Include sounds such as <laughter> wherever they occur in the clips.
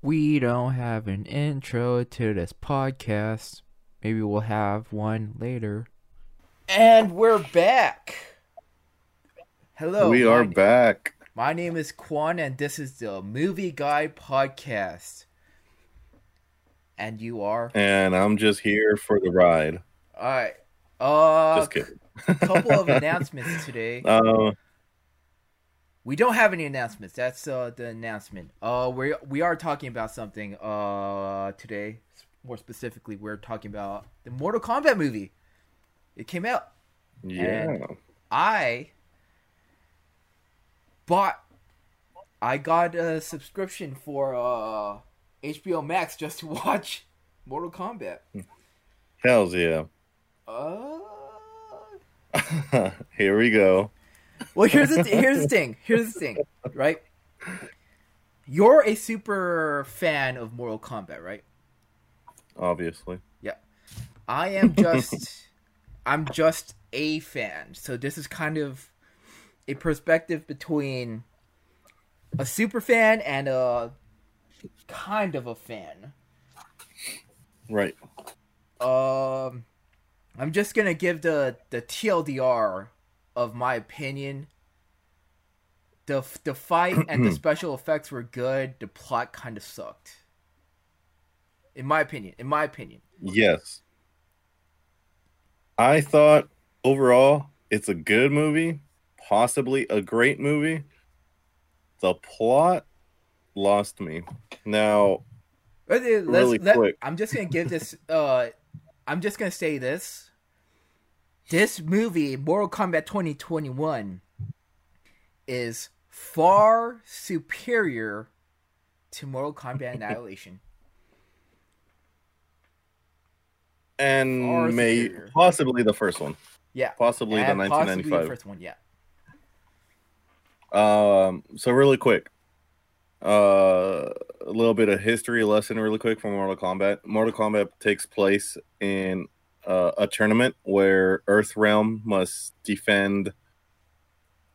We don't have an intro to this podcast. Maybe we'll have one later. And we're back. Hello. we are my, back. My name is Quan, and this is the Movie Guy Podcast. And you are? And I'm just here for the ride. All right. Uh, Just kidding. a couple of <laughs> announcements today. Uh, We don't have any announcements. That's uh, the announcement. Uh, we we are talking about something uh today. More specifically, we're talking about the Mortal Kombat movie. It came out. yeah. I bought. I got a subscription for uh HBO Max just to <laughs> watch Mortal Kombat. Hells yeah. Uh. <laughs> here we go. Well, here's the here's the thing. Here's the thing, right? You're a super fan of Mortal Kombat, right? Obviously. Yeah. I am just I'm just a fan. So this is kind of a perspective between a super fan and a kind of a fan. Right. Um I'm just going to give the the TLDR of my opinion. The the fight and the <clears throat> special effects were good. The plot kind of sucked. In my opinion, in my opinion. Yes. I thought overall it's a good movie, possibly a great movie. The plot lost me. Now, Let's, Really let- quick. I'm just gonna give this. Uh, I'm just gonna say this. This movie, Mortal Kombat 2021, is far superior to Mortal Kombat <laughs> Annihilation. Far and may superior. possibly the first one, Yeah, possibly the and possibly the 1995. first one. Yeah, Um, so really quick, uh, a little bit of history lesson, really quick from Mortal Kombat. Mortal Kombat takes place in uh, a tournament where Earth Realm must defend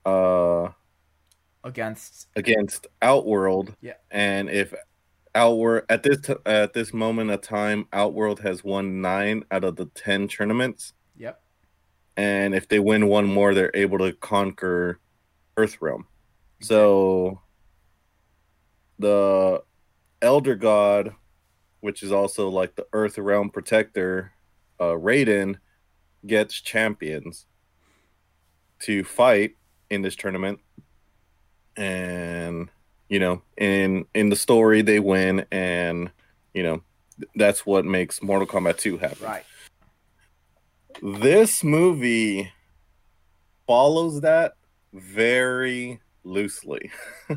uh, against against Outworld. Yeah. and if Outworld at this t- at this moment of time, Outworld has won nine out of the ten tournaments, yep, and if they win one more, they're able to conquer Earth Earthrealm. So the Elder God, which is also like the Earth Realm protector, uh, Raiden, gets champions to fight in this tournament, and you know, in in the story, they win, and you know, that's what makes Mortal Kombat 2 happen right. this movie follows that very loosely. <laughs>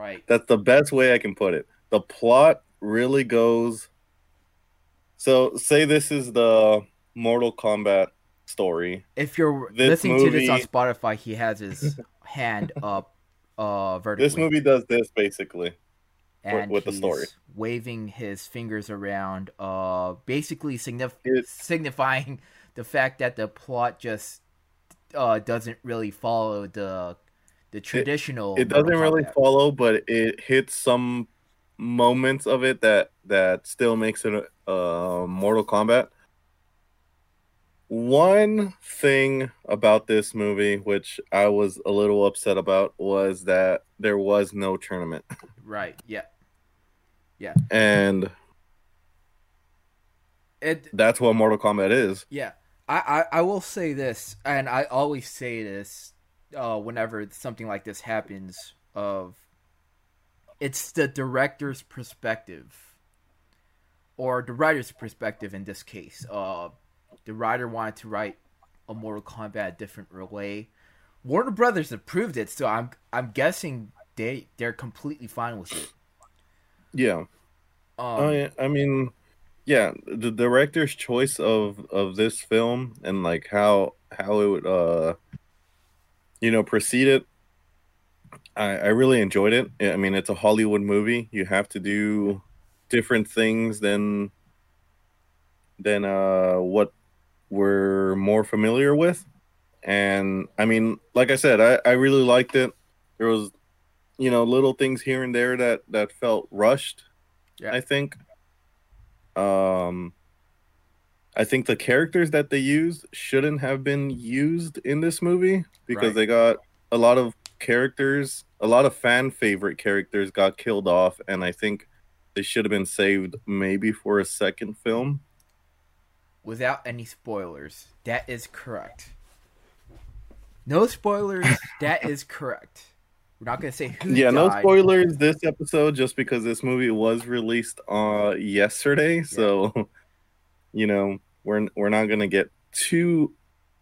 Right. That's the best way I can put it. The plot really goes. So, say this is the Mortal Kombat story. If you're This listening to this on Spotify, he has his <laughs> hand up, uh, vertically. This movie does this basically. and with the story. waving his fingers around, uh, basically signif- It- signifying the fact that the plot just uh, doesn't really follow the the traditional. It doesn't really follow, but it hits some moments of it that that still makes it a Mortal Kombat. One thing about this movie, which I was a little upset about, was that there was no tournament, Right. Yeah. Yeah. and It. that's what Mortal Kombat is. Yeah. I, I, I will say this, and I always say this uh, whenever something like this happens. Of it's the director's perspective, or the writer's perspective in this case. Uh, the writer wanted to write a Mortal Kombat a different way. Warner Brothers approved it, so I'm I'm guessing they they're completely fine with it. Yeah, Um, I, I mean, yeah, the director's choice of of this film and like how how it would uh you know proceeded. I, I really enjoyed it. I mean, it's a Hollywood movie. You have to do different things than than uh what we're more familiar with. And I mean, like I said, I, I really liked it. There was, you know, little things here and there that that felt rushed. Yeah. I think. Um, I think the characters that they used shouldn't have been used in this movie because Right. they got a lot of characters, a lot of fan favorite characters got killed off, and I think they should have been saved maybe for a second film. Without any spoilers, that is correct. No spoilers. <laughs> that is correct. We're not gonna say who. yeah, no spoilers this episode just because this movie was released uh yesterday, so <laughs> you know, we're we're not going to get too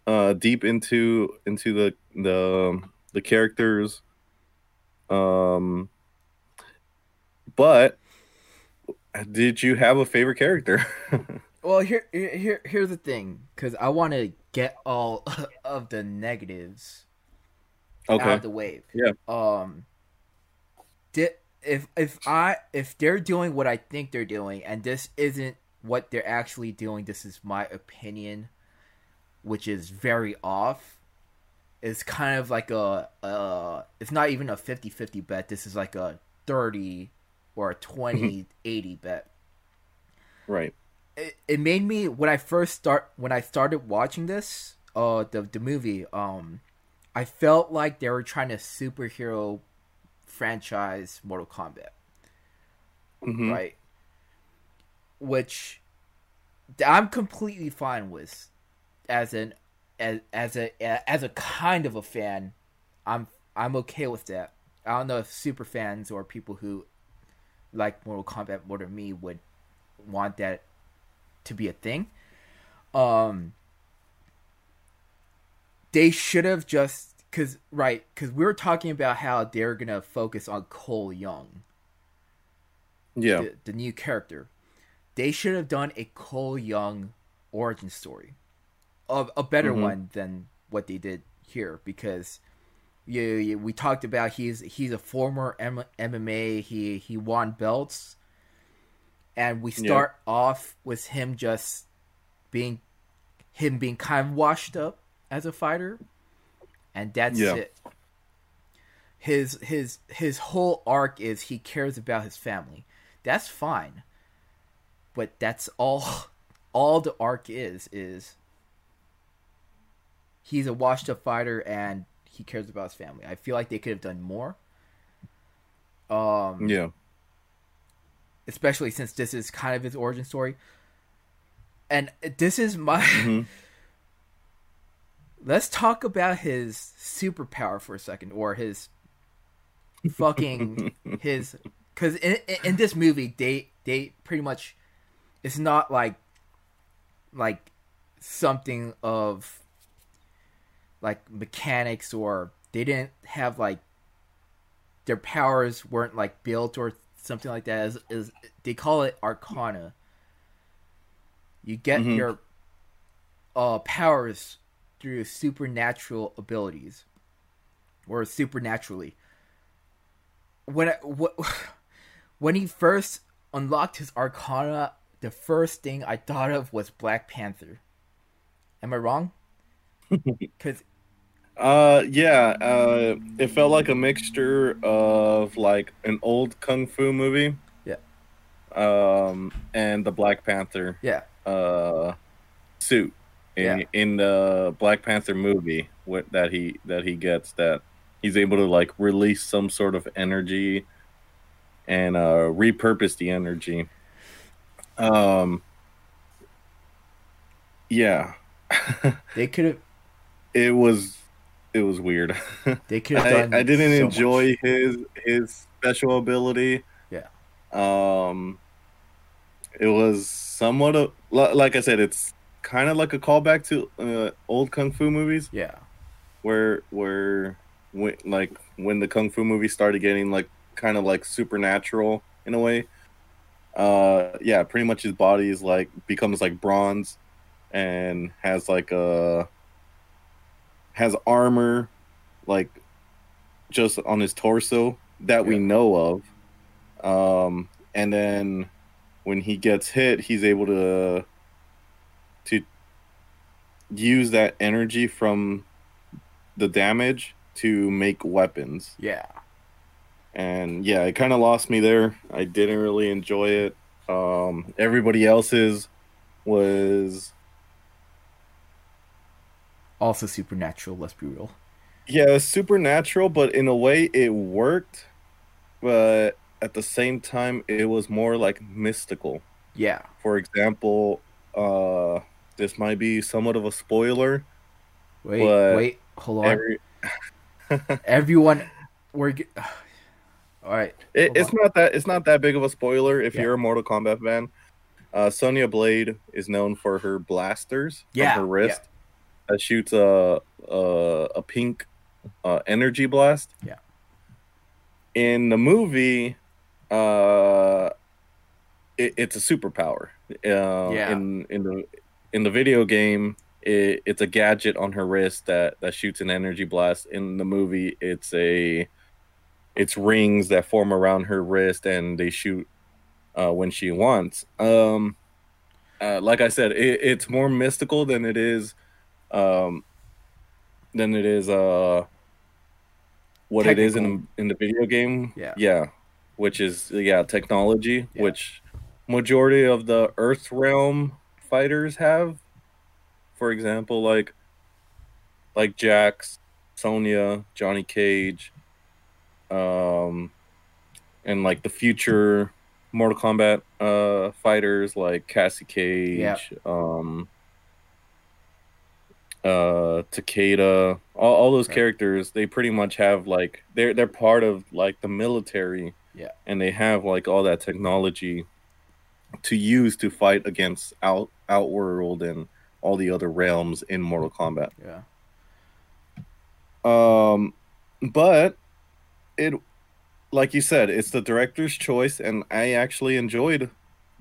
uh deep into into the the the characters um but did you have a favorite character? <laughs> Well, here, here, here- here's the thing, because I want to get all <laughs> of the negatives out okay. of the way. Yeah. Um. Di- if if I if they're doing what I think they're doing, and this isn't what they're actually doing, this is my opinion, which is very off. It's kind of like a uh, it's not even a 50-50 bet. This is like a thirty or a 20-80 bet Right. it, it made me when I first start when I started watching this uh the the movie um I felt like they were trying to superhero franchise Mortal Kombat Mhm. right which I'm completely fine with as an as as a as a kind of a fan I'm I'm okay with that I don't know if super fans or people who like Mortal Kombat more than me would want that to be a thing. Um, they should have just because right because we were talking about how they're gonna focus on Cole Young, Yeah. the, the new character. They should have done a Cole Young origin story, of a better Mhm. one than what they did here because. Yeah, yeah, we talked about he's he's a former M- MMA. He he won belts, and we Yeah. start off with him just being him being kind of washed up as a fighter, and that's Yeah. it. His his his whole arc is he cares about his family. That's fine, but that's all. <laughs> All the arc is is he's a washed up fighter and he cares about his family. I feel like they could have done more. Um, Yeah. especially since this is kind of his origin story. And this is my. <laughs> Mhm. Let's talk about his superpower for a second, or his fucking <laughs> his because in, in in this movie they they pretty much it's not like like something of like mechanics or they didn't have like their powers weren't like built or something like that is is they call it arcana. You get Mhm. your uh powers through supernatural abilities or supernaturally. When I, wh- <laughs> when he first unlocked his arcana the first thing i thought of was black panther. Am i wrong because Uh yeah, uh it felt like a mixture of like an old kung fu movie. Yeah. Um and the Black Panther yeah uh suit in Yeah. in the Black Panther movie what that he that he gets that he's able to like release some sort of energy and uh repurpose the energy. Um yeah. <laughs> they could have it was it was weird. <laughs> they could have I, I didn't so enjoy much. his his special ability. Yeah. Um, it was somewhat of like I said, it's kind of like a callback to uh, old kung fu movies, yeah where where when, like when the kung fu movie started getting like kind of like supernatural in a way. Uh, yeah, pretty much his body is like becomes like bronze, and has like a has armor like just on his torso that we know of um and then when he gets hit he's able to to use that energy from the damage to make weapons yeah and yeah, it kind of lost me there. I didn't really enjoy it. Um, everybody else's was Also supernatural. Let's be real. yeah supernatural, but in a way it worked, but at the same time it was more like mystical. Yeah. For example, uh, this might be somewhat of a spoiler. Wait. Wait. Hold on. Every, <laughs> Everyone, we're. <sighs> All right. It, it's not that it's not that big of a spoiler if Yeah. you're a Mortal Kombat fan. Uh, Sonya Blade is known for her blasters Yeah, on her wrist that shoots a a, a pink uh, energy blast. Yeah. In the movie, uh, it, it's a superpower. Uh, Yeah. In in the in the video game, it, it's a gadget on her wrist that that shoots an energy blast. In the movie, it's a it's rings that form around her wrist and they shoot uh, when she wants. Um, uh, like I said, it, it's more mystical than it is um, than it is uh, what it is in in the video game. Yeah. yeah, which is yeah technology, Yeah. which majority of the Earth realm fighters have. For example, like like Jax, Sonya, Johnny Cage, um, and like the future Mortal Kombat uh fighters like Cassie Cage, Yeah. um, uh, Takeda, all, all those Right. characters. They pretty much have like they're they're part of like the military, Yeah. and they have like all that technology to use to fight against out Outworld and all the other realms in Mortal Kombat. Yeah. Um, but it, like you said, it's the director's choice, and I actually enjoyed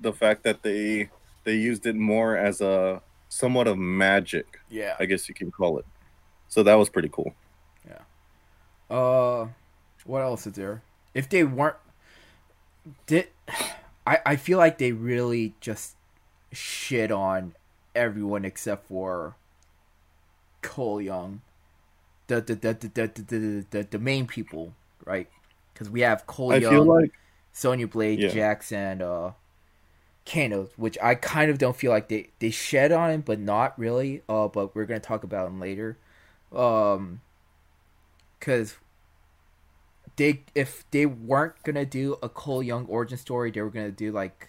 the fact that they they used it more as a somewhat of magic, Yeah. I guess you can call it. So that was pretty cool. Yeah. Uh, what else is there? If they weren't, did I? I feel like they really just shit on everyone except for Cole Young, the the the the the the, the, the main people, right? Because we have Cole I Young, feel like Sonya Blade, Yeah. Jax, and uh, Kano, which I kind of don't feel like they they shed on him, but not really. Uh, but we're gonna talk about him later. Um, because they if they weren't gonna do a Cole Young origin story, they were gonna do like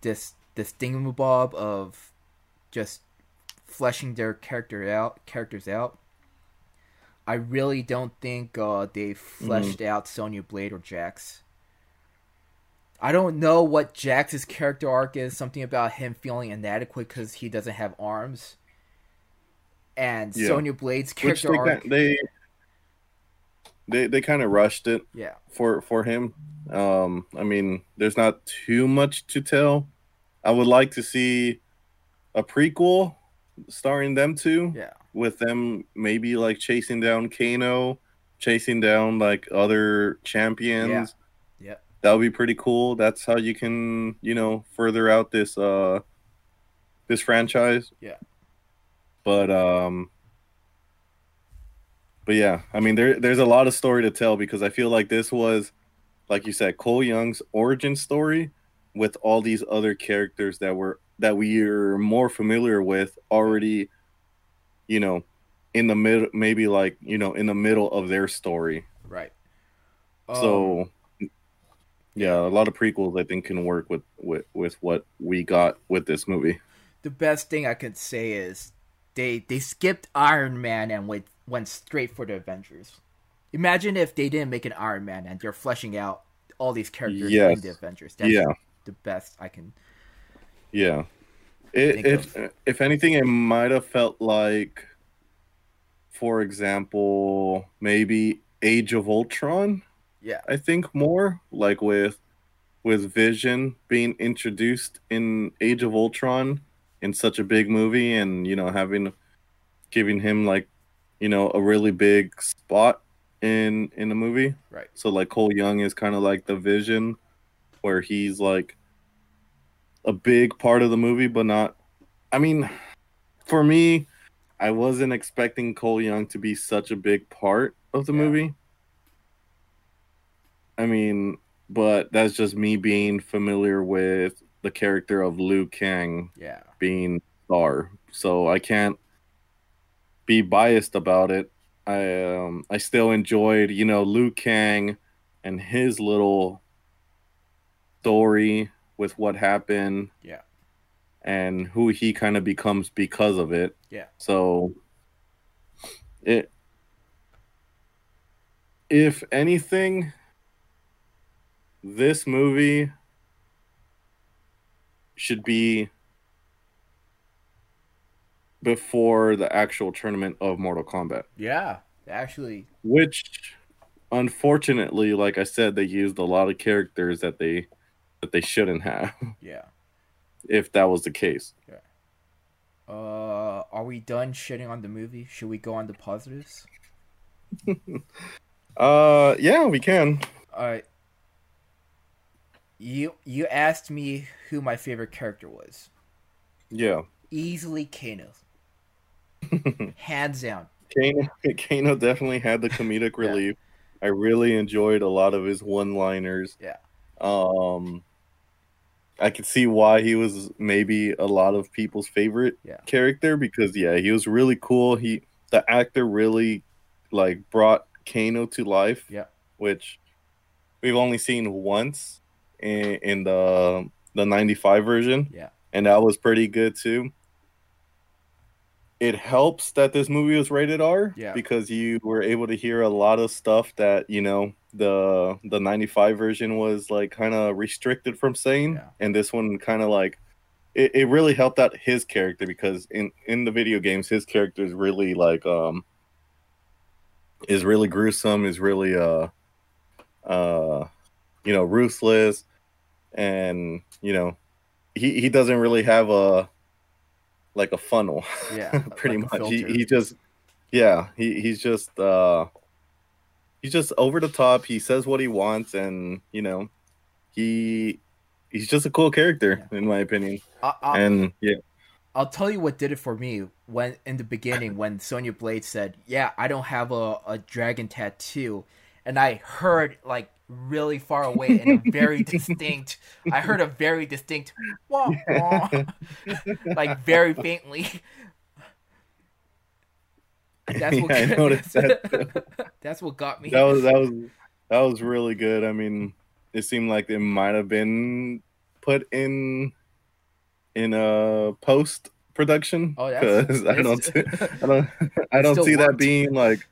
this this thingamabob of just fleshing their character out characters out. I really don't think uh, they fleshed out Sonya Blade or Jax. I don't know what Jax's character arc is. Something about him feeling inadequate because he doesn't have arms. And Yeah. Sonya Blade's which character they arc, ki- they they they kind of rushed it yeah, for for him. Um, I mean, there's not too much to tell. I would like to see a prequel starring them two. yeah, with them maybe like chasing down Kano, chasing down like other champions. Yeah. That would be pretty cool. That's how you can, you know, further out this uh this franchise. Yeah. But um but yeah, I mean there there's a lot of story to tell because I feel like this was like you said Cole Young's origin story with all these other characters that were that we are more familiar with already you know in the middle maybe like you know in the middle of their story right. Um, so yeah a lot of prequels i think can work with with with what we got with this movie the best thing I could say is they they skipped Iron Man and went went straight for the Avengers. Imagine if they didn't make an Iron Man and they're fleshing out all these characters Yes. in the Avengers. That's yeah the best I can. yeah it, if if anything it might have felt like for example maybe age of ultron Yeah, I think more like with with Vision being introduced in Age of Ultron in such a big movie and you know having giving him like you know a really big spot in in the movie. right. So like Cole Young is kind of like the Vision where he's like a big part of the movie but not I mean for me I wasn't expecting Cole Young to be such a big part of the Yeah. movie I mean, but that's just me being familiar with the character of Liu Kang Yeah. being Star, so I can't be biased about it. I um I still enjoyed, you know, Liu Kang and his little story with what happened Yeah. and who he kind of becomes because of it. Yeah. So it if anything this movie should be before the actual tournament of Mortal Kombat, Yeah. Actually, which unfortunately, like I said, they used a lot of characters that they that they shouldn't have <laughs> yeah. if that was the case. Yeah. Uh, are we done shitting on the movie? Should we go on the positives? <laughs> Uh yeah, we can. All right. You you asked me who my favorite character was. Yeah. Easily Kano. <laughs> Hands down. Kano, Kano definitely had the comedic Yeah. relief. I really enjoyed a lot of his one-liners. Yeah. Um, I could see why he was maybe a lot of people's favorite Yeah. character because yeah, he was really cool. He the actor really like brought Kano to life. Yeah. Which we've only seen once in, in the the 95 version. Yeah. And that was pretty good too. It helps that this movie was rated R Yeah. because you were able to hear a lot of stuff that, you know, the the 95 version was like kind of restricted from saying Yeah. and this one kind of like it, it really helped out his character because in in the video games his character is really like um is really gruesome is really uh uh you know ruthless and you know he he doesn't really have a like a funnel <laughs> Yeah. <laughs> pretty like much. He, he just yeah he he's just uh he's just over the top. He says what he wants and you know he he's just a cool character in my opinion. I, I, and yeah. I'll tell you what did it for me when in the beginning when Sonya Blade said, "Yeah, I don't have a, a dragon tattoo," and I heard like really far away and a very <laughs> distinct. I heard a very distinct, wah, <laughs> wah, like very faintly. That's what. Yeah, I <laughs> noticed that that's what got me. that was that was that was really good i mean it seemed like it might have been put in in a post production Oh, that's- i don't see, i don't i don't see that being like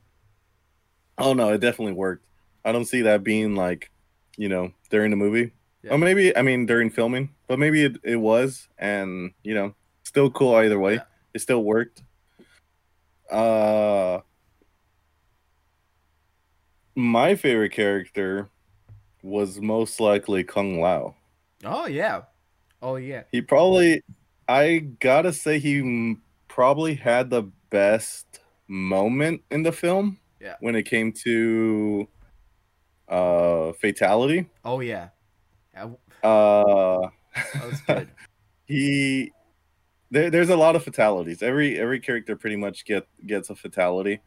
oh no it definitely worked i don't see that being like you know during the movie Yeah. or maybe i mean during filming but maybe it, it was and you know still cool either way Yeah. it still worked uh my favorite character was most likely Kung Lao. oh yeah, oh yeah, He probably, I gotta say, he m- probably had the best moment in the film. Yeah. When it came to uh fatality. oh yeah. That, Uh that was good. <laughs> he there, there's a lot of fatalities. Every every character pretty much get gets a fatality.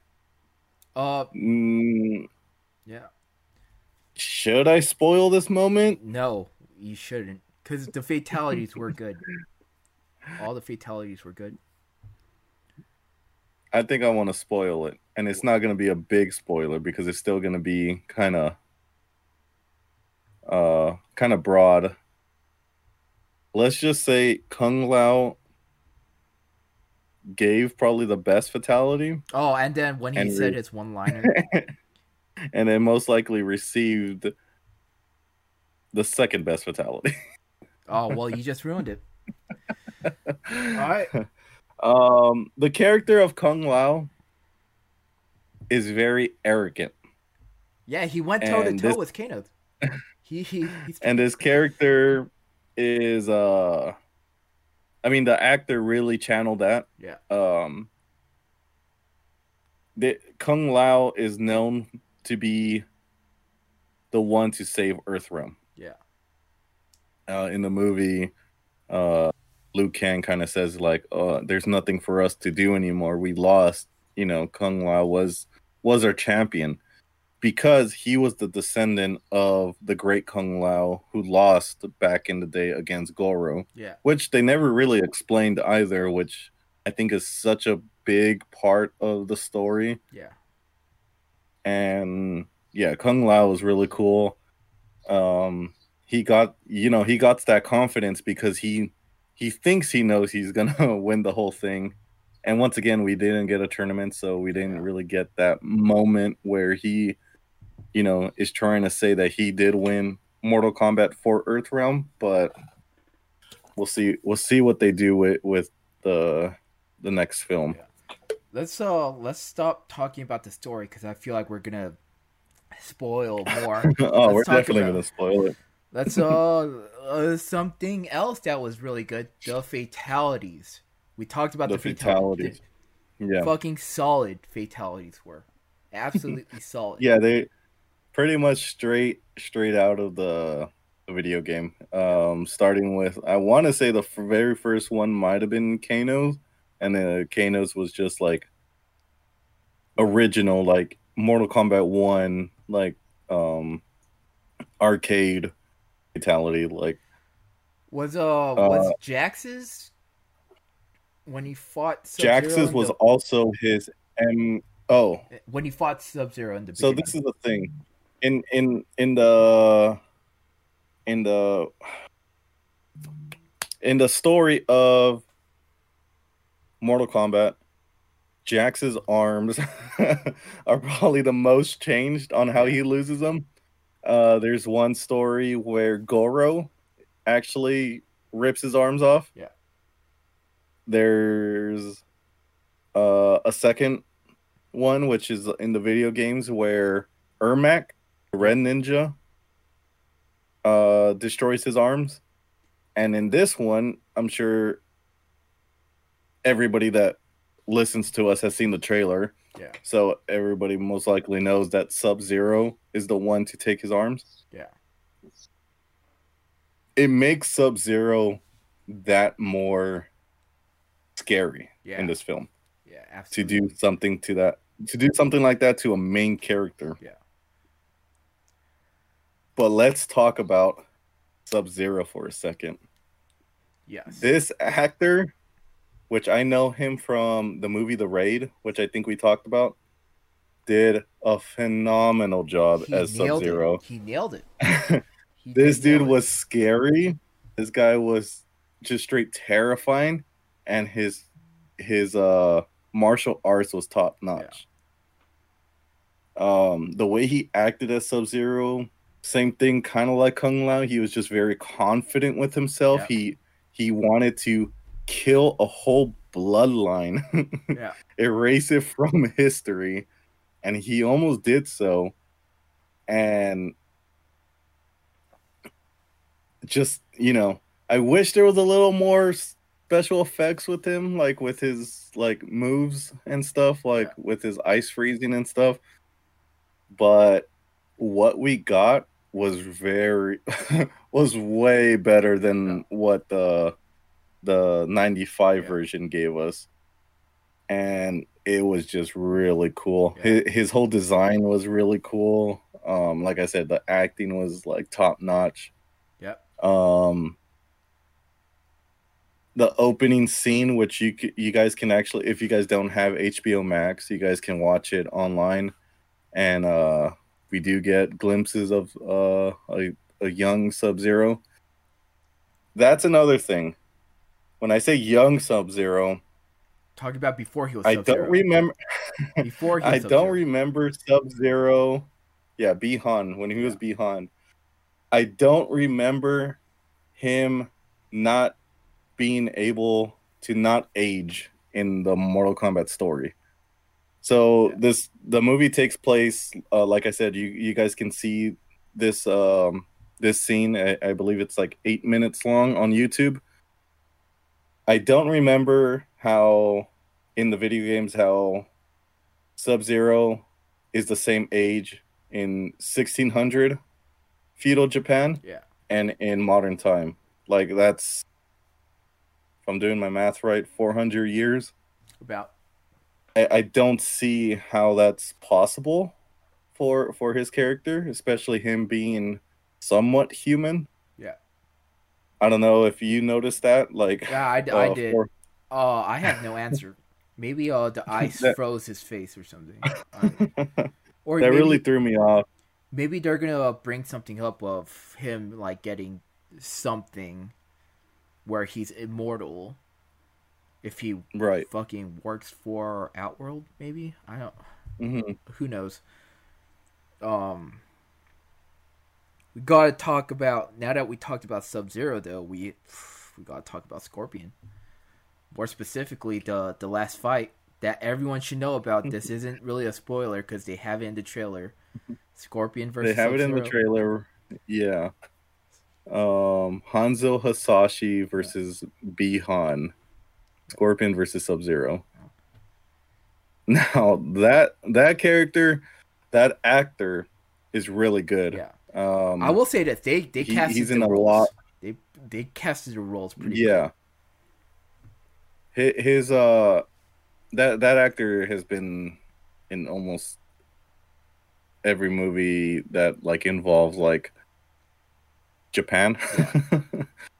Uh, Mm, yeah. should I spoil this moment? No, you shouldn't, because the fatalities were good. All the fatalities were good. I think I want to spoil it, and it's not going to be a big spoiler because it's still going to be kind of, uh, kind of broad. Let's just say Kung Lao gave probably the best fatality, Oh, and then when he And said re- his one liner, <laughs> and then most likely received the second best fatality. <laughs> oh well, you just ruined it. All right. <laughs> Um, the character of Kung Lao is very arrogant. Yeah, he went toe to toe this- with Kano. He and this character is uh i mean the actor really channeled that. Yeah. um the kung lao is known to be the one to save earthrealm. Yeah. uh in the movie uh Liu Kang kind of says like uh there's nothing for us to do anymore. We lost you know kung lao was was our champion because he was the descendant of the great Kung Lao who lost back in the day against Goro, Yeah. which they never really explained either, which I think is such a big part of the story. Yeah. And yeah, Kung Lao was really cool. Um, he got you know he got that confidence because he he thinks he knows he's <laughs> gonna win the whole thing. And once again, we didn't get a tournament, so we didn't really get that moment where he, you know, is trying to say that he did win Mortal Kombat for Earthrealm. But we'll see. We'll see what they do with with the the next film. Let's uh let's stop talking about the story because I feel like we're gonna spoil more. <laughs> oh, Let's we're definitely about- gonna spoil it. Let's uh, uh something else that was really good. The fatalities. We talked about The the, fatalities. fatalities. Yeah. Fucking solid fatalities were. Absolutely solid. Yeah, they pretty much straight straight out of the, the video game. Um, starting with I want to say the f- very first one might have been Kano's, and then Kano's was just like original, like Mortal Kombat One, like um arcade fatality. Like Was uh was Jax's when he fought Sub-Zero Jax's was the- also his M. Oh, when he fought Sub Zero in the so beginning. this is the thing in in in the in the in the story of mortal kombat jax's arms <laughs> are probably the most changed on how he loses them uh there's one story where goro actually rips his arms off Yeah. there's uh a second one, which is in the video games where Ermac, the Red Ninja, uh, destroys his arms. And in this one, I'm sure everybody that listens to us has seen the trailer. Yeah. So everybody most likely knows that Sub Zero is the one to take his arms. Yeah. It makes Sub Zero that more scary Yeah. in this film yeah, to do something to that to do something like that to a main character. Yeah. But let's talk about Sub Zero for a second. Yes. This actor, which I know him from the movie The Raid, which I think we talked about, did a phenomenal job he as Sub Zero. He nailed it. <laughs> He This dude was scary. This guy was just straight terrifying, and his his uh martial arts was top notch. Um, the way he acted as Sub Zero, same thing, kind of like Kung Lao. He was just very confident with himself. Yeah. He he wanted to kill a whole bloodline, Yeah. <laughs> erase it from <laughs> history, and he almost did so. And just you know, I wish there was a little more special effects with him, like with his like moves and stuff, like Yeah. with his ice freezing and stuff. But what we got was very <laughs> was way better than Yeah. what the the 95 Yeah. version gave us. And it was just really cool. Yeah. His, his whole design was really cool. Um, like I said, the acting was like top notch. Yep. Um, the opening scene, which you you guys can actually, if you guys don't have HBO Max, you guys can watch it online, and uh, we do get glimpses of uh, a a young Sub Zero. That's another thing. When I say young Sub Zero, Talking about before he was I Sub-Zero. don't remember. <laughs> Before he <laughs> I don't remember Sub Zero. Yeah, Bihan when he was Bihan. I don't remember him not being able to not age in the Mortal Kombat story. So Yeah. this the movie takes place. Uh, like I said, you you guys can see this um, this scene. I, I believe it's like eight minutes long on YouTube. I don't remember how in the video games how Sub Zero is the same age in 1600 feudal Japan Yeah. and in modern time. Like that's, if I'm doing my math right, 400 years. About I, I don't see how that's possible for for his character, especially him being somewhat human. Yeah. I don't know if you noticed that. Like, Yeah, I, I uh, did. for- Uh, I have no answer. Maybe uh the <laughs> ice That- froze his face or something. <laughs> Or that maybe, really threw me off. maybe they're gonna uh, bring something up of him like getting something where he's immortal if he Right. fucking works for Outworld. Maybe I don't. hmm Who knows? Um, we gotta talk about now that we talked about Sub Zero though. We <sighs> we gotta talk about Scorpion. More specifically, the the last fight that everyone should know about. This <laughs> isn't really a spoiler because they have it in the trailer. Scorpion versus They have it in the trailer. Yeah. Um, Hanzo Hasashi versus Bihan. Scorpion versus Sub Zero. Now that that character, that actor, is really good. Yeah, Um, I will say that they they he- casted he's the in a roles. lot- They they casted the roles pretty. yeah his, his uh that that actor has been in almost every movie that like involves like japan <laughs>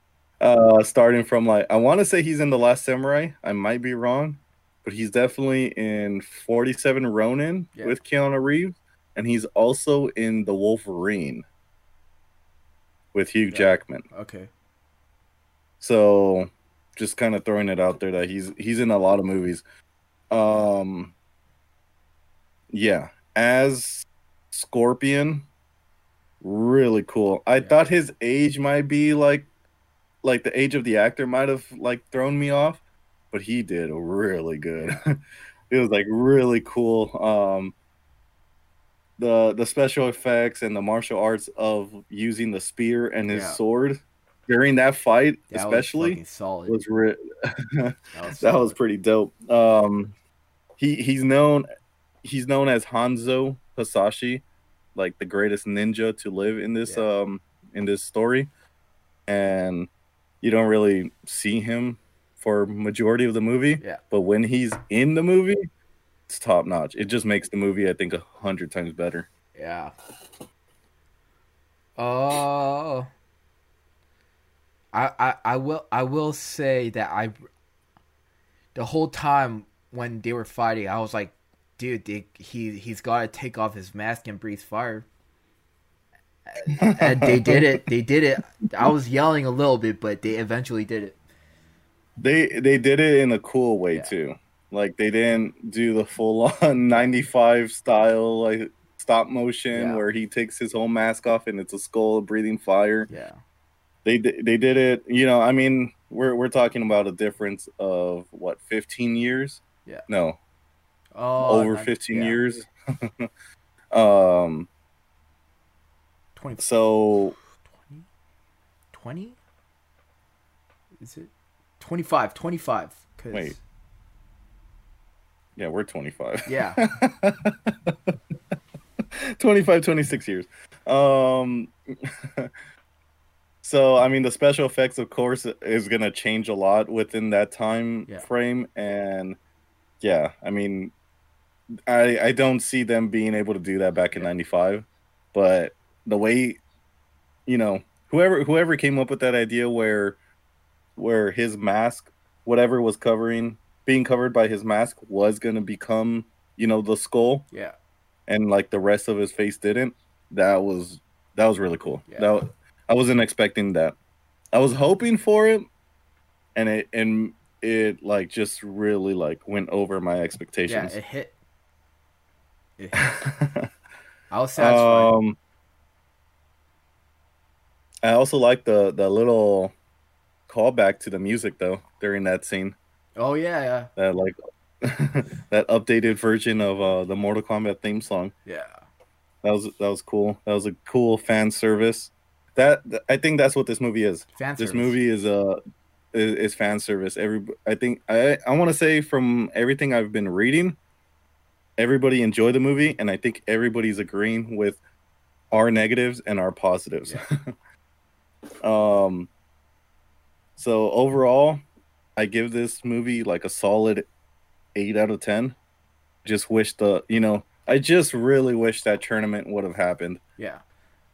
uh starting from like i want to say he's in the last samurai i might be wrong but he's definitely in 47 ronin Yeah. with keanu reeves and he's also in the wolverine with hugh Yeah. jackman Okay. so just kind of throwing it out there that he's he's in a lot of movies. Um yeah, as Scorpion really cool. I Yeah. thought his age might be like like the age of the actor might have like thrown me off, but he did really good. <laughs> it was like really cool. Um the the special effects and the martial arts of using the spear and his Yeah. sword during that fight That especially was solid. was re- <laughs> that was, that was pretty dope. Um, he he's known he's known as Hanzo Hasashi, like the greatest ninja to live in this Yeah. um in this story, and you don't really see him for majority of the movie. Yeah. But when he's in the movie, it's top notch. It just makes the movie I think a hundred times better. Yeah. Uh I, I I will I will say that I the whole time when they were fighting, I was like, dude, they, he he's got to take off his mask and breathe fire. And they did it. They did it. I was yelling a little bit, but they eventually did it. They they did it in a cool way Yeah. too. Like they didn't do the full on <laughs> 95 style like stop motion Yeah. where he takes his whole mask off and it's a skull breathing fire. Yeah. They they did it, you know, I mean, we're we're talking about a difference of what 15 years? Yeah. No, Oh, over not- 15 yeah. years. <laughs> um 20, so 20? 20? Is it 25? 25. 'cause- Wait. yeah, we're 25. Yeah. <laughs> 25 26 years um <laughs> so i mean the special effects of course is going to change a lot within that time Yeah. frame and yeah i mean i i don't see them being able to do that back in 95 but the way you know whoever whoever came up with that idea where where his mask whatever was covering being covered by his mask was going to become you know the skull Yeah. and like the rest of his face didn't that was that was really cool Yeah. that i wasn't expecting that i was hoping for it and it and it like just really like went over my Yeah, expectations it hit. It <laughs> hit. I was satisfied. um i also like the the little callback to the music though during that scene oh yeah, yeah, that like <laughs> that updated version of uh the mortal kombat theme song yeah. That was that was cool. That was a cool fan service. That I think that's what this movie is. Fan This service. movie is uh is, is fan service. Every I think I I want to say from everything I've been reading, everybody enjoyed the movie, and I think everybody's agreeing with our negatives and our positives. <laughs> um. So overall, I give this movie like a solid eight out of ten. Just wish the you know I just really wish that tournament would have happened. Yeah,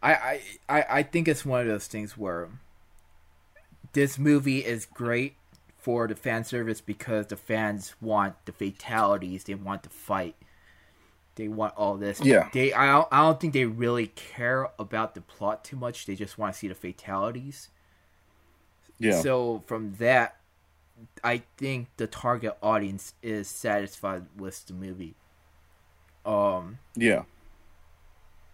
I, I I think it's one of those things where this movie is great for the fan service because the fans want the fatalities, they want the fight, they want all this. Yeah. They I don't, I don't think they really care about the plot too much. They just want to see the fatalities. Yeah. So from that, I think the target audience is satisfied with the movie. Um, yeah.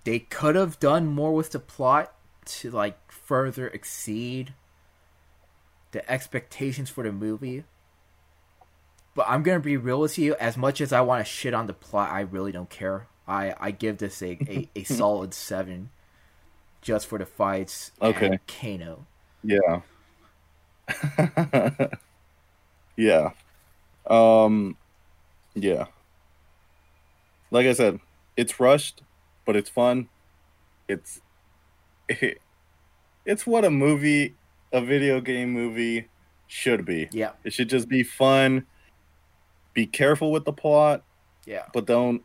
they could have done more with the plot to like further exceed the expectations for the movie. But I'm gonna be real with you. As much as I want to shit on the plot, I really don't care. I I give this a a, a <laughs> solid seven, just for the fights. Okay. Kano. Yeah. <laughs> yeah. Um yeah. Like I said, it's rushed, but it's fun. It's it, <laughs> it's what a movie, a video game movie should be. Yeah. It should just be fun. Be careful with the plot, Yeah. but don't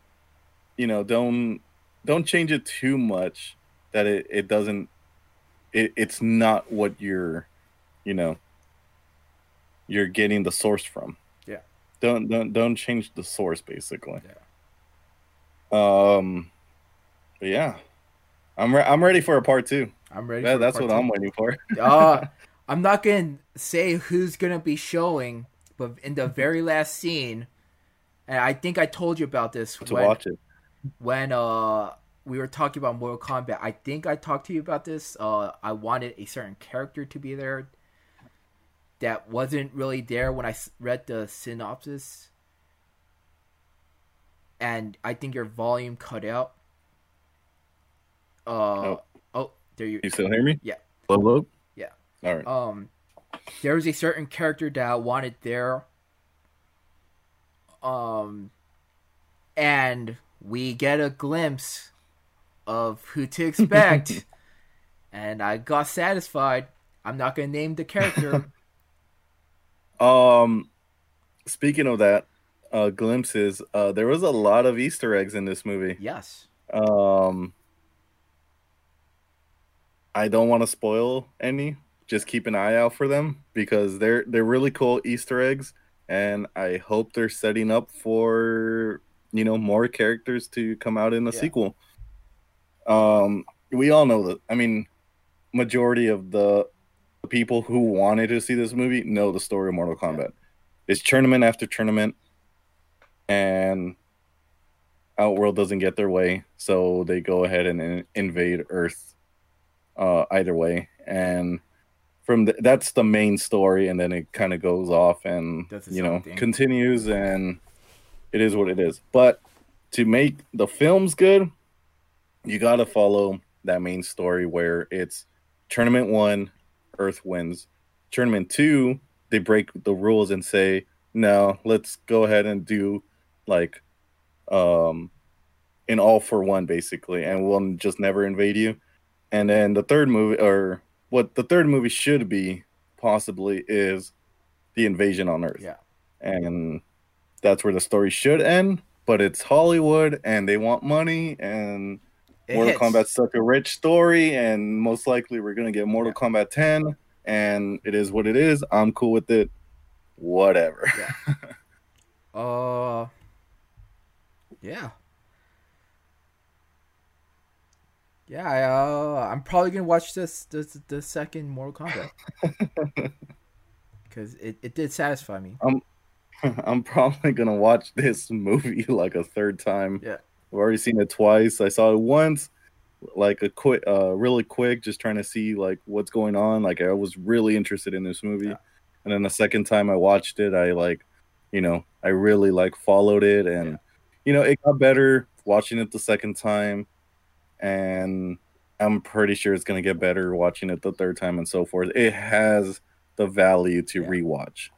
you know, don't don't change it too much that it, it doesn't it, it's not what you're you know you're getting the source from. Yeah. Don't don't don't change the source basically. Yeah. Um but yeah. I'm re- I'm ready for a part 2. I'm ready. That, that's what two. I'm waiting for. uh, <laughs> I'm not gonna say who's gonna be showing, but in the very last scene, and I think I told you about this to when, watch it. when uh we were talking about Mortal Kombat. I think I talked to you about this. Uh, I wanted a certain character to be there that wasn't really there when I read the synopsis, and I think your volume cut out. Uh Oh. oh, there you You still hear me? Yeah. Hello? Yeah. All right. um there was a certain character that I wanted there. Um and we get a glimpse of who to expect <laughs> and I got satisfied. I'm not gonna name the character. <laughs> Um, speaking of that, uh, glimpses. Uh, there was a lot of Easter eggs in this movie. yes. Um, I don't want to spoil any. Just keep an eye out for them because they're they're really cool Easter eggs, and I hope they're setting up for you know more characters to come out in the Yeah. sequel. Um, we all know that. I mean, majority of the people who wanted to see this movie know the story of Mortal Kombat. It's tournament after tournament, and Outworld doesn't get their way, so they go ahead and in- invade Earth. Uh, either way, and from the, that's the main story, and then it kind of goes off and you know thing. continues, and it is what it is. But to make the films good, you got to follow that main story where it's tournament one, Earth wins. Tournament two, they break the rules and say, no, let's go ahead and do like um an all for one basically, and we'll just never invade you. And then the third movie or what the third movie should be possibly is the invasion on Earth. Yeah. And that's where the story should end, but it's Hollywood and they want money and It Mortal hits. Kombat's such a rich story, and most likely we're gonna get Mortal Kombat 10, and it is what it is. I'm cool with it. Whatever. <laughs> Uh Yeah. Yeah, I, uh, I'm probably gonna watch this the, the second Mortal Kombat <laughs> because it, it did satisfy me. I'm <laughs> probably gonna watch this movie <laughs> like a third time. Yeah. I've already seen it twice. I saw it once, like a quick, uh, really quick, just trying to see like what's going on. Like I was really interested in this movie, Yeah. and then the second time I watched it, I like, you know, I really like followed it, and Yeah. you know, it got better watching it the second time, and I'm pretty sure it's gonna get better watching it the third time and so forth. It has the value to Yeah. rewatch.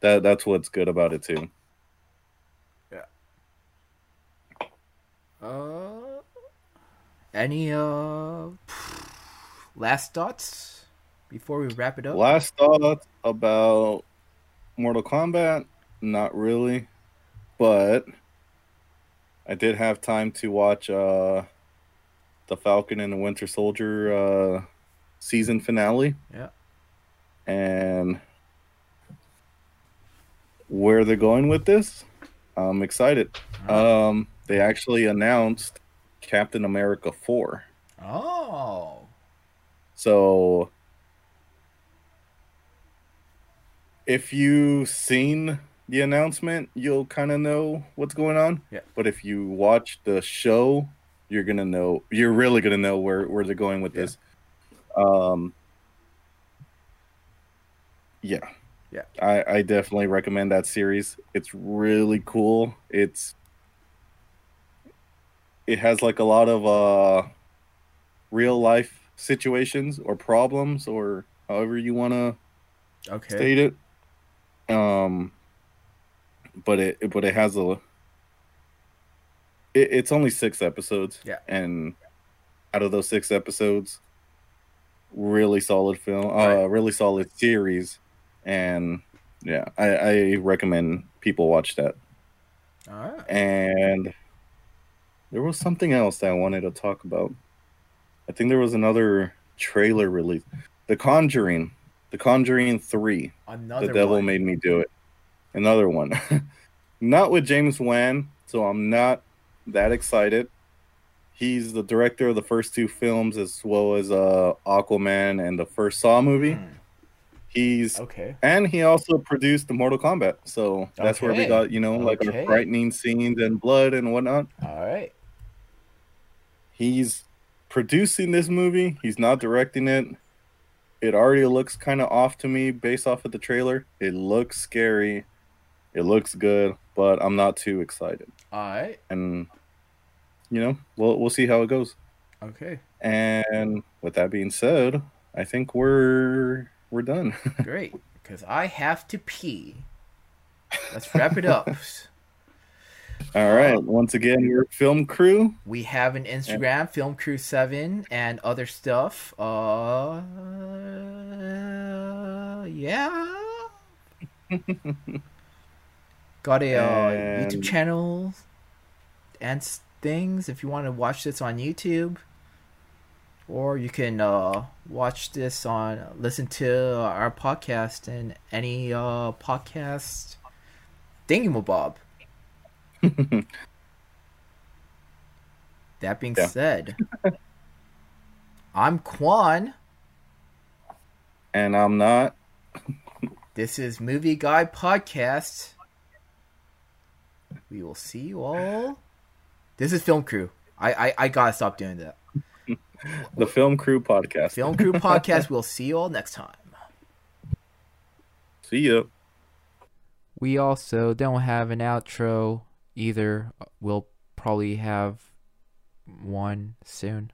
That that's what's good about it too. Uh, any uh last thoughts before we wrap it up? Last thoughts about Mortal Kombat? Not really, but I did have time to watch uh, the Falcon and the Winter Soldier uh, season finale. Yeah. And where they're going with this, I'm excited. Um, they actually announced Captain America 4. Oh. So if you've seen the announcement, you'll kind of know what's going on. Yeah. But if you watch the show, you're gonna know. You're really gonna know where where they're going with Yeah. this. Um. Yeah. Yeah. I I definitely recommend that series. It's really cool. It's it has like a lot of uh real life situations or problems or however you want to Okay. state it. Um, but it but it has a. It, it's only six episodes. Yeah. and out of those six episodes, really solid film. Right. Uh, really solid series, and yeah, I, I recommend people watch that. All right. And there was something else that I wanted to talk about. I think there was another trailer release, The Conjuring, The Conjuring Three Another the devil one. made me do it. Another one. <laughs> not with James Wan, so I'm not that excited. He's the director of the first two films as well as uh Aquaman and the first Saw movie. Hmm. He's Okay. and he also produced the Mortal Kombat. So that's where we got, you know, like Okay. our frightening scenes and blood and whatnot. All right. He's producing this movie. He's not directing it. It already looks kind of off to me based off of the trailer. It looks scary. It looks good, but I'm not too excited. All right. And you know, we'll we'll see how it goes. Okay. And with that being said, I think we're we're done. <laughs> Great. Because I have to pee. Let's wrap it up. <laughs> All right. Once again, we're film crew. We have an Instagram, Film Crew Seven, and other stuff. Uh, yeah. <laughs> Got a uh, YouTube channel and things. If you want to watch this on YouTube, or you can uh, watch this on, listen to our podcast and any uh, podcast thingamabob. <laughs> That being Yeah. said, I'm Quan. And I'm not. This is Movie Guy Podcast. We will see you all. This is Film Crew. I, I, I gotta stop doing that. <laughs> The Film Crew Podcast. Film Crew Podcast. We'll see you all next time. See ya. We also don't have an outro either. We'll probably have one soon.